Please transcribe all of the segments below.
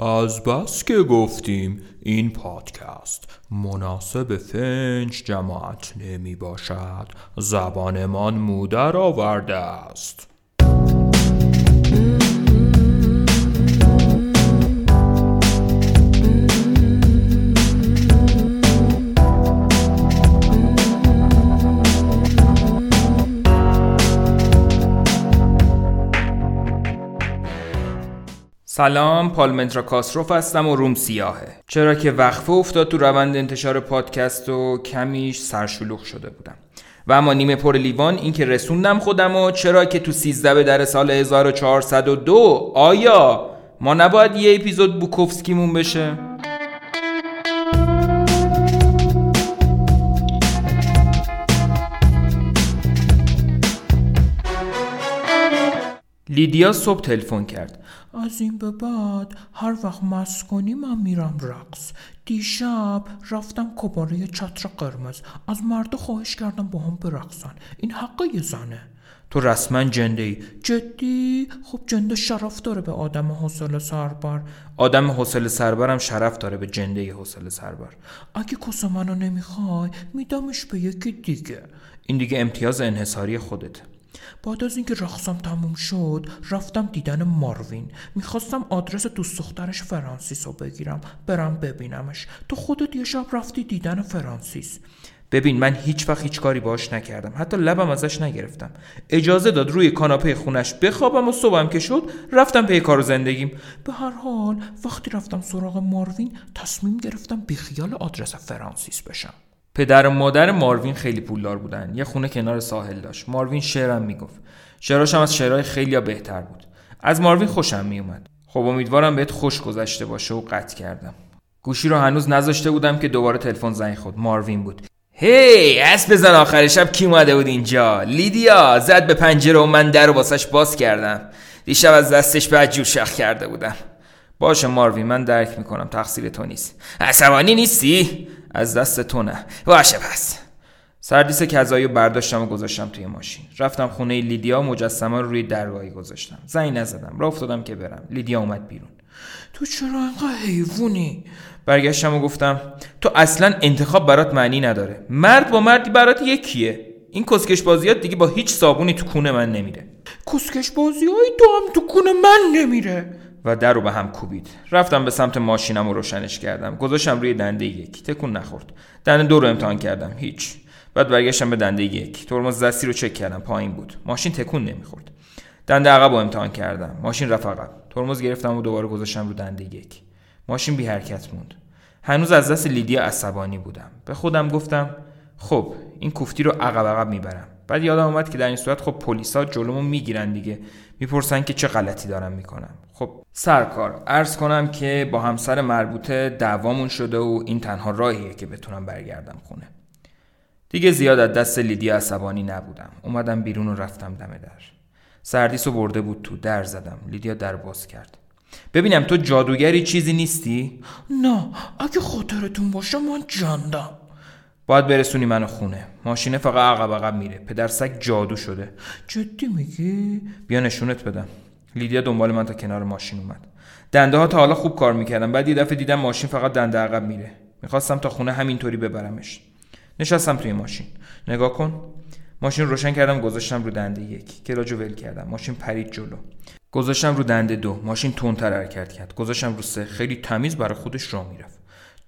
از بس که گفتیم این پادکست مناسب فنج جماعت نمی باشد. زبانمان مودر آورده است. سلام پالمنترا کاسروف هستم و روم سیاهه. چرا که وقفه افتاد تو روند انتشار پادکست و کمیش سرشلوغ شده بودم. و اما نیمه پر لیوان این که رسوندم خودم و چرا که تو 13 به در سال 1402 آیا ما نباید یه اپیزود بوکوفسکیمون بشه؟ لیدیا صبح تلفن کرد. از این به بعد هر وقت مست کنی من میرم رقص. دیشب رفتم کباره چتر قرمز. از مرد خواهش کردم با هم برقصن. این حق یه زنه. تو رسما جنده ای. جدی؟ خب جنده شرف داره به آدم حوصله سربر. آدم حوصله سربرم شرف داره به جنده حوصله سربر. اگه کس منو نمی‌خوای میدمش به یکی دیگه. این دیگه امتیاز انحصاری خودته. بعد از اینکه رقصم تموم شد رفتم دیدن ماروین. می‌خواستم آدرس دوست دخترش فرانسیس رو بگیرم برم ببینمش. تو خودت یه شب رفتی دیدن فرانسیس. ببین من هیچ وقت هیچ کاری باش نکردم. حتی لبم ازش نگرفتم. اجازه داد روی کاناپه خونش بخوابم و صبحم که شد رفتم پی کار زندگیم. به هر حال وقتی رفتم سراغ ماروین تصمیم گرفتم بیخیال آدرس فرانسیس بشم. پدر و مادر ماروین خیلی پولدار بودن. یه خونه کنار ساحل داشت. ماروین شعرم می‌گفت. شعراش هم از شعرهای خیلی بهتر بود. از ماروین خوشم میومد خب امیدوارم بهت خوش گذشته باشه و قطع کردم. گوشی رو هنوز نذاشته بودم که دوباره تلفن زنگ خورد. ماروین بود. هی hey, اسب بزن آخر شب. کی اومده بود اینجا؟ لیدیا! زد به پنجره و من در رو واسش باز کردم. دیشب از دستش به جور شخ کرده بودم. باشه ماروین من درک می‌کنم. تقصیر تو نیست. عصبانی نیستی؟ از دست تو نه باشه پس. سردیس کذایی برداشتم و گذاشتم توی ماشین. رفتم خونه لیدیا مجسمه رو روی درگاهی گذاشتم. زنگ نزدم. راه افتادم که برم. لیدیا اومد بیرون. تو چرا اینقدر حیوونی؟ برگشتم و گفتم تو اصلا انتخاب برات معنی نداره. مرد با مرد برات یکیه. این کسکش بازیات دیگه با هیچ صابونی تو کونه من نمیره. کسکش بازی های تو هم تو کونه من نمیره. و در رو به هم کوبید. رفتم به سمت ماشینم و روشنش کردم. گذاشتم روی دنده یک. تکون نخورد. دنده دو رو امتحان کردم. هیچ. بعد برگشتم به دنده یک. ترمز دستی رو چک کردم. پایین بود. ماشین تکون نمی‌خورد. دنده عقب رو امتحان کردم. ماشین رفت عقب. ترمز گرفتم و دوباره گذاشتم رو دنده یک. ماشین بی حرکت موند. هنوز از دست لیدیا عصبانی بودم. به خودم گفتم خب این کوفتی رو عقب عقب می‌برم. بعد یادم اومد که در این صورت خب پلیسا جلومو می‌گیرن دیگه. می‌پرسن که چه غلطی دارم می‌کنم. خب سرکار عرض کنم که با همسر مربوطه دعوامون شده و این تنها راهیه که بتونم برگردم خونه. دیگه زیاد از دست لیدیا عصبانی نبودم. اومدم بیرون و رفتم دم در. سردیس رو برده بود تو. در زدم. لیدیا در باز کرد. ببینم تو جادوگری چیزی نیستی؟ نه. اگه خاطرتون باشه من جاندم باید برسونی منو خونه. ماشینه فقط عقب عقب میره. پدر سگ جادو شده. جدی میگی؟ بیا نشونت بدم. لیدیا دنبال من تا کنار ماشین اومد. دنده ها تا حالا خوب کار می‌کردم بعد یه دفعه دیدم ماشین فقط دنده عقب میره. می‌خواستم تا خونه همینطوری ببرمش. نشستم توی ماشین. نگاه کن. ماشین روشن کردم گذاشتم رو دنده یک. کلاجو ول کردم. ماشین پرید جلو. گذاشتم رو دنده دو. ماشین تندتر حرکت کرد. گذاشتم رو سه. خیلی تمیز برای خودش راه می‌رفت.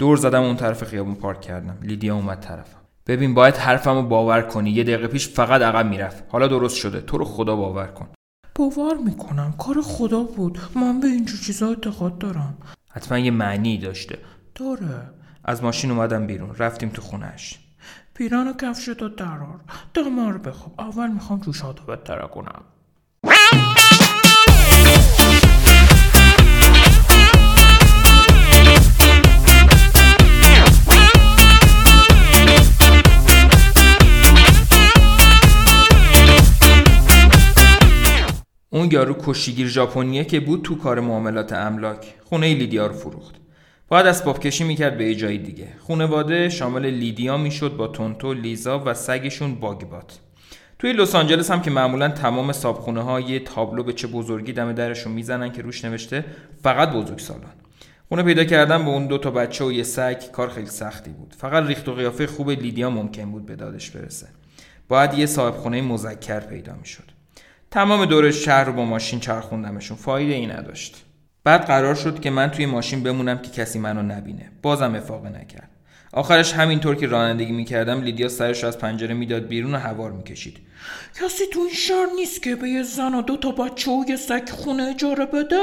دور زدم اون طرف خیابون پارک کردم. لیدیا اومد طرفم. ببین باید حرفمو باور کنی. یه دقیقه پیش فقط عقب می‌رفت. حالا درست شده. تو رو خدا باور کن. باور می‌کنم. کار خدا بود. من به اینجور چیزا اعتقاد دارم. حتما یه معنی داشته. داره. از ماشین اومدم بیرون. رفتیم تو خونش پیران و کفشتو درار دمار بخواب. اول می‌خوام جوشاتو بهتره کنم. یارو کشیگیر ژاپنیه که بود تو کار معاملات املاک. خونه لیدیا رو فروخت. باید اسباب کشی می‌کرد به جای دیگه. خونواده شامل لیدیا می‌شد با تونتو لیزا و سگشون باگبات. توی لس آنجلس هم که معمولا تمام صابخونه ها یه تابلو به چه بزرگی دم درشون می‌زنن که روش نوشته فقط بزرگ سالان. خونه پیدا کردن به اون دو تا بچه و یه سگ کار خیلی سختی بود. فقط ریخت و قیافه خوب لیدیا ممکن بود به دادش برسه. باید یه صاحب خونه مذکر پیدا می‌شد. تمام دور شهر رو با ماشین چرخوندمشون. فایده ای نداشت. بعد قرار شد که من توی ماشین بمونم که کسی منو نبینه. بازم افاقه نکرد. آخرش همینطور که رانندگی می‌کردم لیدیا سرش از پنجره می‌داد بیرون و هوار می‌کشید. کسی تو این شهر نیست که به یه زن و دو تا بچه و یه سگ خونه اجاره بده؟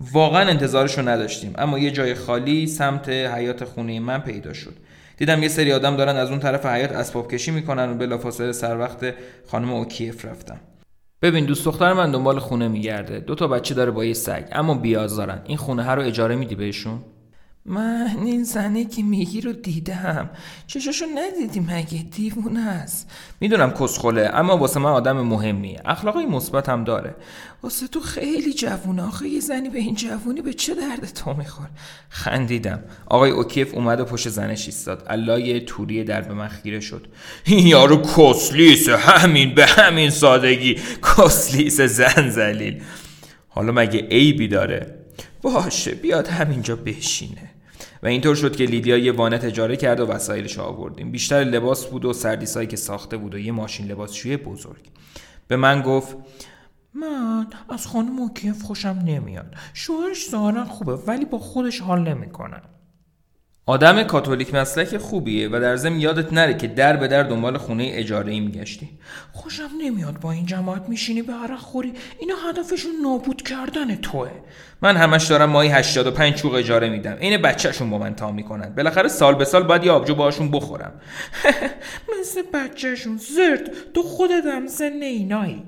واقعا انتظارش رو نداشتیم اما یه جای خالی سمت حیاط خونه من پیدا شد. دیدم یه سری آدم دارن از اون طرف حیاط اسباب کشی می‌کنن و بلافاصله سر وقت خانم اوکیف رفتم. ببین دوست دختر من دنبال خونه میگرده. دو تا بچه داره با یه سگ اما بیازارن. این خونهه رو اجاره میدی بهشون؟ من این زنه که میگی رو دیدم. چشاشو ندیدی مگه؟ دیوونه است. می‌دونم کسخله اما واسه من آدم مهمیه. اخلاقای مثبت هم داره. واسه تو خیلی جوونه آخه یه زنی به این جوونی به چه درد تو میخور؟ خندیدم. آقای اوکیف اومد و پشت زنش ایستاد. الله یه توری در به من خیره شد. این یارو کسلیسه همین به همین سادگی. کسلیس زن زلیل. حالا مگه عیبی داره؟ باشه بیاد همینجا بشینه. و اینطور شد که لیدیا یه وانت اجاره کرد و وسایلش آوردیم. بیشتر لباس بود و سردیسایی که ساخته بود و یه ماشین لباسشویی بزرگ. به من گفت من از خانم اوکیف خوشم نمیاد. شوهرش ظاهرا خوبه ولی با خودش حال نمی‌کنم آدم کاتولیک مسلک خوبیه و در ضمن یادت نره که در به در دنبال خونه اجاره ای میگشتی خوشم نمیاد با این جماعت میشینی به عرق خوری. اینا هدفشون نابود کردن توه. من همش دارم ماهی 85 چوق اجاره میدم. این بچهشون با من تا می‌کنن بالاخره سال به سال باید یه آبجو باشون بخورم. مثل بچهشون. زرد تو خودت هم سن اینایی.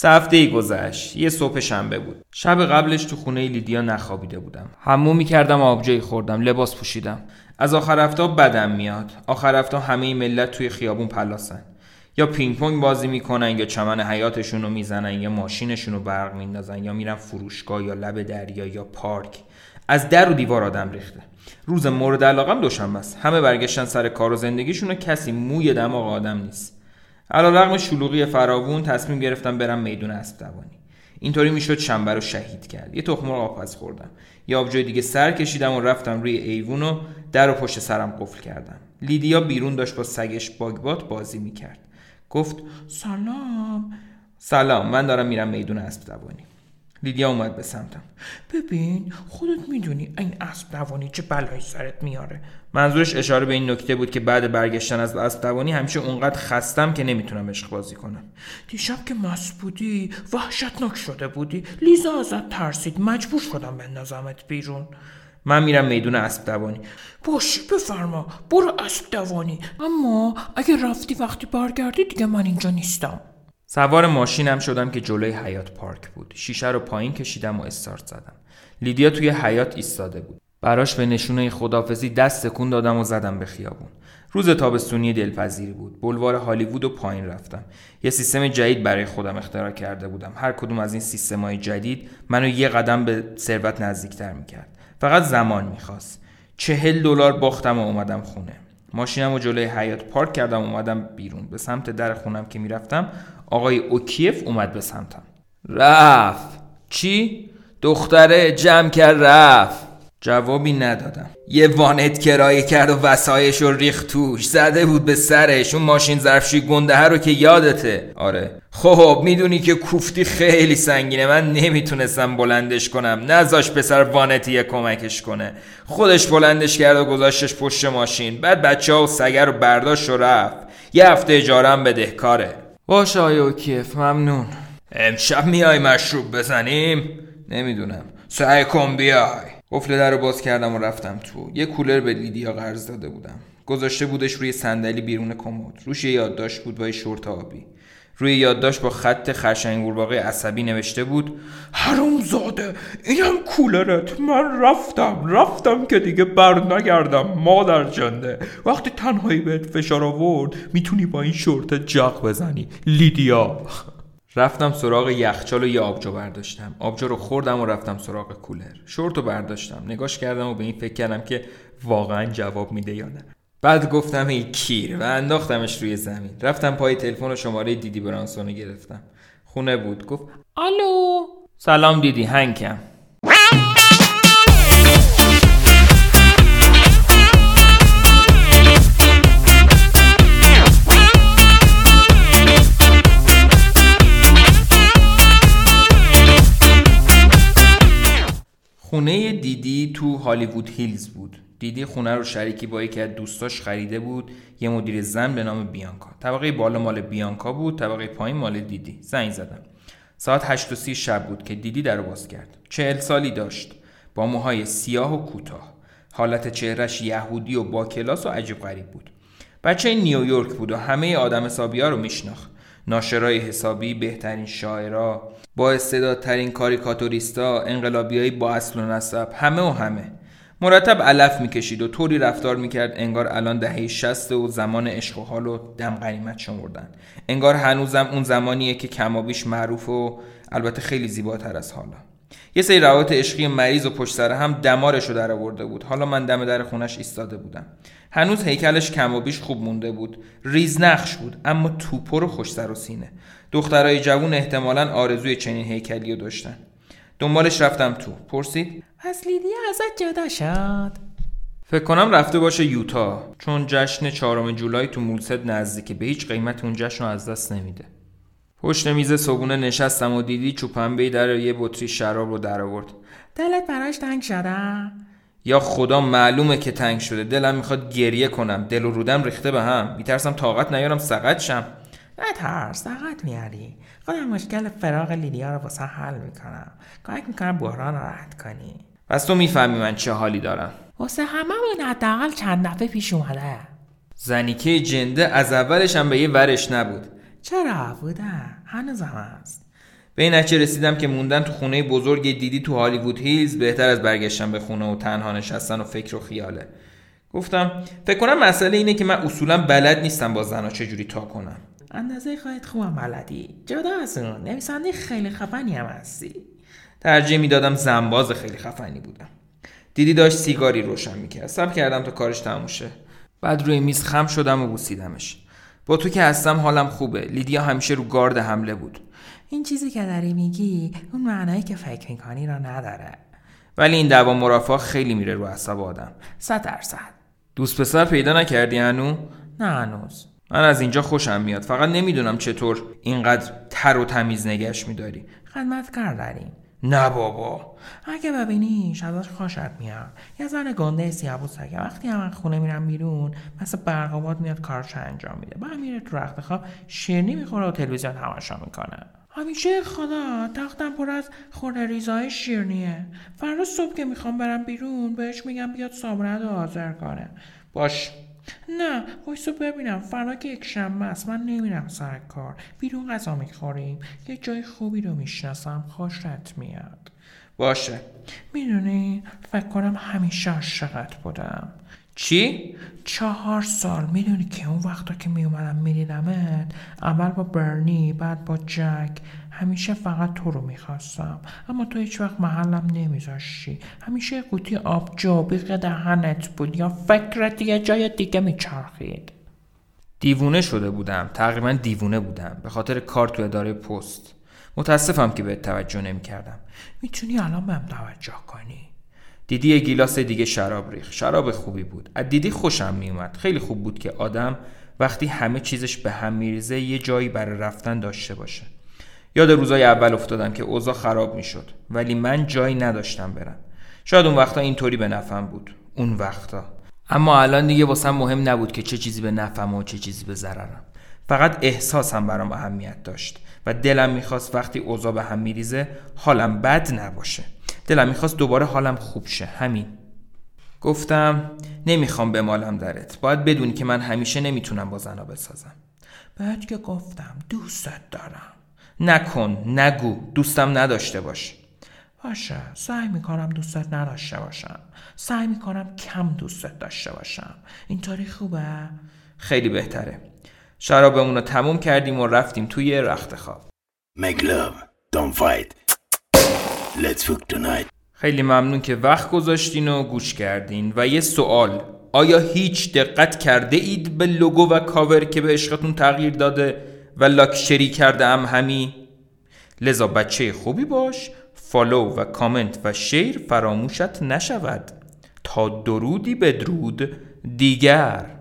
سه هفته ای گذشت. یه صبح شنبه بود. شب قبلش تو خونه لیدیا نخوابیده بودم. حموم می‌کردم آبجوی خوردم لباس پوشیدم. از آخر هفته بدم میاد. آخر هفته همه ملت توی خیابون پلاسن. یا پینگ پونگ بازی می‌کنن یا چمن حیاتشون رو می‌زنن یا ماشینشون رو برق میندازن یا میرن فروشگاه یا لب دریا یا پارک. از در و دیوار آدم ریخته. روز مورد علاقم دوشنبه است. همه برگشتن سر کار و زندگیشون و کسی موی دماغ آدم نیست. علا رقم شلوغی فراوون تصمیم گرفتم برم میدون اسب دوانی اینطوری می‌شد شنبه رو شهید کرد. یه تخم مرغ آبپز خوردم. یه آبجوی دیگه سر کشیدم و رفتم روی ایوون و در و پشت سرم قفل کردم. لیدیا بیرون داشت با سگش باگبات بازی می‌کرد. گفت سلام. سلام من دارم میرم میدون اسب دوانی لیدیا اومد به سمتم. ببین خودت می‌دونی این اسب دوانی چه بلایی سرت میاره. منظورش اشاره به این نکته بود که بعد برگشتن از اسب دوانی همیشه اونقدر خستم که نمی‌تونم عشق بازی کنم. دیشب که مست بودی وحشتناک شده بودی. لیزا ازت ترسید. مجبور شدم بندازمت بیرون. من میرم میدون اسب دوانی. باش بفرما. برو اسب دوانی. اما اگه رفتی وقتی برگردی دیگه من اینجا نیستم. سوار ماشینم شدم که جلوی حیات پارک بود. شیشه رو پایین کشیدم و استارت زدم. لیدیا توی حیات ایستاده بود. براش به نشونه خدافزی دست تکون دادم و زدم به خیابون. روز تابستونی دلپذیری بود. بلوار هالیوود و پایین رفتم. یه سیستم جدید برای خودم اختراع کرده بودم. هر کدوم از این سیستم‌های جدید منو یه قدم به ثروت نزدیکتر می‌کرد. فقط زمان می‌خواست. چهل دلار باختم و اومدم خونه. ماشینم و جلوی حیات پارک کردم و اومدم بیرون. به سمت در خونم که می‌رفتم آقای اوکیف اومد به سمتم. رفت. چی؟ دختره جمع کرد رفت. جوابی ندادم. یه وانت کرایه کرد و وسایش رو ریخت توش. زده بود به سرش. اون ماشین ظرفشوی گنده رو که یادته. آره. خب می‌دونی که کوفتی خیلی سنگینه. من نمی‌تونستم بلندش کنم. نذاش پسر وانتی کمکش کنه. خودش بلندش کرد و گذاشتش پشت ماشین. بعد بچه ها و سگر رو برداشت و رفت. یه هفته اجارم بدهکاره. باشه آیا کیف ممنون. امشب میای مشروب بزنیم؟ نمی‌دونم. سعی کن بیای. قفل در رو باز کردم و رفتم تو. یه کولر به لیدیا قرض داده بودم. گذاشته بودش روی صندلی بیرون کمد. روش یادداشت بود با یه شورت آبی. روی یادداشت با خط خرشنگ قورباغه عصبی نوشته بود حروم زاده اینم کولرت. من رفتم رفتم که دیگه بر نگردم مادر جنده. وقتی تنهایی بهت فشار آورد می‌تونی با این شورت جق بزنی لیدیا. رفتم سراغ یخچال و یه آبجو برداشتم. آبجو رو خوردم و رفتم سراغ کولر. شورت رو برداشتم نگاش کردم و به این فکر کردم که واقعا جواب میده یا نه. بعد گفتم ای کیر و انداختمش روی زمین. رفتم پای تلفن و شماره دیدی برانسون رو گرفتم. خونه بود. گفت الو سلام دیدی هنگم. خونه دیدی تو هالیوود هیلز بود. دیدی خونه رو شریکی با یکی از دوستاش خریده بود؟ یه مدیر زن به نام بیانکا. طبقه بالا مال بیانکا بود طبقه پایین مال دیدی. زنگ زدم. ساعت هشت و سی شب بود که دیدی در باز کرد. چهل سالی داشت. با موهای سیاه و کوتاه. حالت چهرش یهودی و با کلاس و عجیب غریب بود. بچه نیویورک بود و همه آدم حسابی ها رو میشناخت. ناشرای حسابی بهترین شاعرا با استعدادترین کاریکاتوریستا انقلابیایی با اصل و نسب همه و همه. مرتب علف می‌کشید و طوری رفتار می‌کرد انگار الان دهه شست و زمان عشق و حال و دم غنیمت شمردن. انگار هنوزم اون زمانیه که کمابیش معروف و البته خیلی زیباتر از حالا. یه سری روابط عشقی مریض و پشت سر هم دمارش رو در آورده بود. حالا من دم در خونش ایستاده بودم. هنوز هیکلش کم و بیش خوب مونده بود. ریز نقش بود اما توپر و خوش سر و سینه. دخترای جوون احتمالا آرزوی چنین هیکلی رو داشتن. دنبالش رفتم تو. پرسید؟ پس لیدیا ازت جدا شد. فکر کنم رفته باشه یوتا. چون جشن چهارم جولای تو مولست نزدیکه به هیچ قیمت اون جشن رو از دست نمیده. پشت میز صبونه نشستم و دیدی چوپنبه در یه بطری شراب رو در آورد. دلت براش تنگ شده؟ یا خدا معلومه که تنگ شده. دلم می‌خواد گریه کنم. دل و رودم ریخته به هم. میترسم طاقت نیارم سقط شم. نه ترس طاقت میاری. خودم مشکل فراغ لیدیا رو واسه حل می‌کنم. کمک می‌کنم بحران رد کنی. پس تو می‌فهمی من چه حالی دارم. واسه هممون حداقل چند دفعه پیش اومده. زنیکه جنده از اولش هم به یه ورش نبود. چرا؟ بوده. هنوزم هست. به این نتیجه رسیدم که موندن تو خونه بزرگ دیدی تو هالیوود هیلز بهتر از برگشتن به خونه و تنها نشستن و فکر و خیاله. گفتم فکر کنم مسئله اینه که من اصولا بلد نیستم با زنا چجوری تا کنم. اندازه خواهد خوبم بلدی. جدا از اون نویسنده خیلی خفنی هم هستی. ترجیح می‌دادم زنباز خیلی خفنی بودم. دیدی داشت سیگاری روشن می‌کرد. سب کردم تا کارش تموم شه. بعد روی میز خم شدم و بوسیدمش. با تو که هستم حالم خوبه. لیدیا همیشه رو گارد حمله بود. این چیزی که داری میگی اون معنایی که فکر می‌کنی را نداره. ولی این دعوا مرافعه خیلی میره رو اعصاب آدم. صد درصد. دوست پسر پیدا نکردی هنو؟ نه هنوز. من از اینجا خوشم میاد. فقط نمی‌دونم چطور اینقدر تر و تمیز نگهش میداری. خدمتکار داریم. نه بابا. اگه ببینیش ازش خوشت میاد. یه زن گنده سیابوسه که وقتی هم خونه میرم بیرون مثل برقابات میاد کارش انجام میده. بعد میره تو رخت خواب شیرنی می‌خوره و تلویزیون تماشا می‌کنه. همیشه خدا تختم پر از خورده ریزای شیرنیه. فردا صبح که می‌خوام برم بیرون بهش میگم بیاد صابرد و حاضر کنه. باش. نه وایسو ببینم. فردا که یک شنبه است. من نمیرم سر کار. بیرون غذا می‌خوریم. یه جای خوبی رو می‌شناسم. خوشت میاد. باشه. می‌دونی فکر کنم همیشه عاشقت بودم. چی؟ چهار سال. می‌دونی که اون وقتا که میومدم میدیدمت اول با برنی بعد با جک. همیشه فقط تو رو می‌خواستم. اما تو هیچ وقت محلم نمیذاشتی. همیشه قوطی آب جابیق دهنت بود یا فکرت یه جای دیگه میچرخید. دیوونه شده بودم. تقریبا دیوونه بودم. به خاطر کار تو اداره پست. متاسفم که به توجه نمی کردم می‌تونی الان بهم توجه کنی؟ دیدی گیلاس دیگه شراب ریخ شراب خوبی بود. از دیدی خوشم میومد خیلی خوب بود که آدم وقتی همه چیزش به هم میریزه یه جایی برای رفتن داشته باشه. یاد روزای اول افتادم که اوضاع خراب می‌شد ولی من جایی نداشتم برم. شاید اون وقتا اینطوری به نفهم بود. اون وقتا. اما الان دیگه واسم مهم نبود که چه چیزی به نفعم و چه چیزی به ضررم. فقط احساسم برام اهمیت داشت. و دلم می‌خواست وقتی اوضاع به هم میریزه حالم بد نباشه. دلم می‌خواست دوباره حالم خوب شه. همین. گفتم نمی‌خوام بمالم درت. باید بدونی که من همیشه نمی‌تونم با زنا بسازم. بهت که گفتم دوستت دارم. نکن نگو. دوستم نداشته باش. باشه. سعی می‌کنم دوستت نداشته باشم. سعی می‌کنم کم دوستت داشته باشم. اینطوری خوبه؟ خیلی بهتره. شرابمون رو تموم کردیم و رفتیم توی رخت خواب. Make love, don't fight. Let's fuck tonight. خیلی ممنون که وقت گذاشتین و گوش کردین. و یه سوال. آیا هیچ دقت کرده اید به لوگو و کاور که به عشقتون تغییر داده و لاکشری کرده ام همی لذا بچه خوبی باش. follow و کامنت و share فراموشت نشود. تا درودی بدرود. دیگر.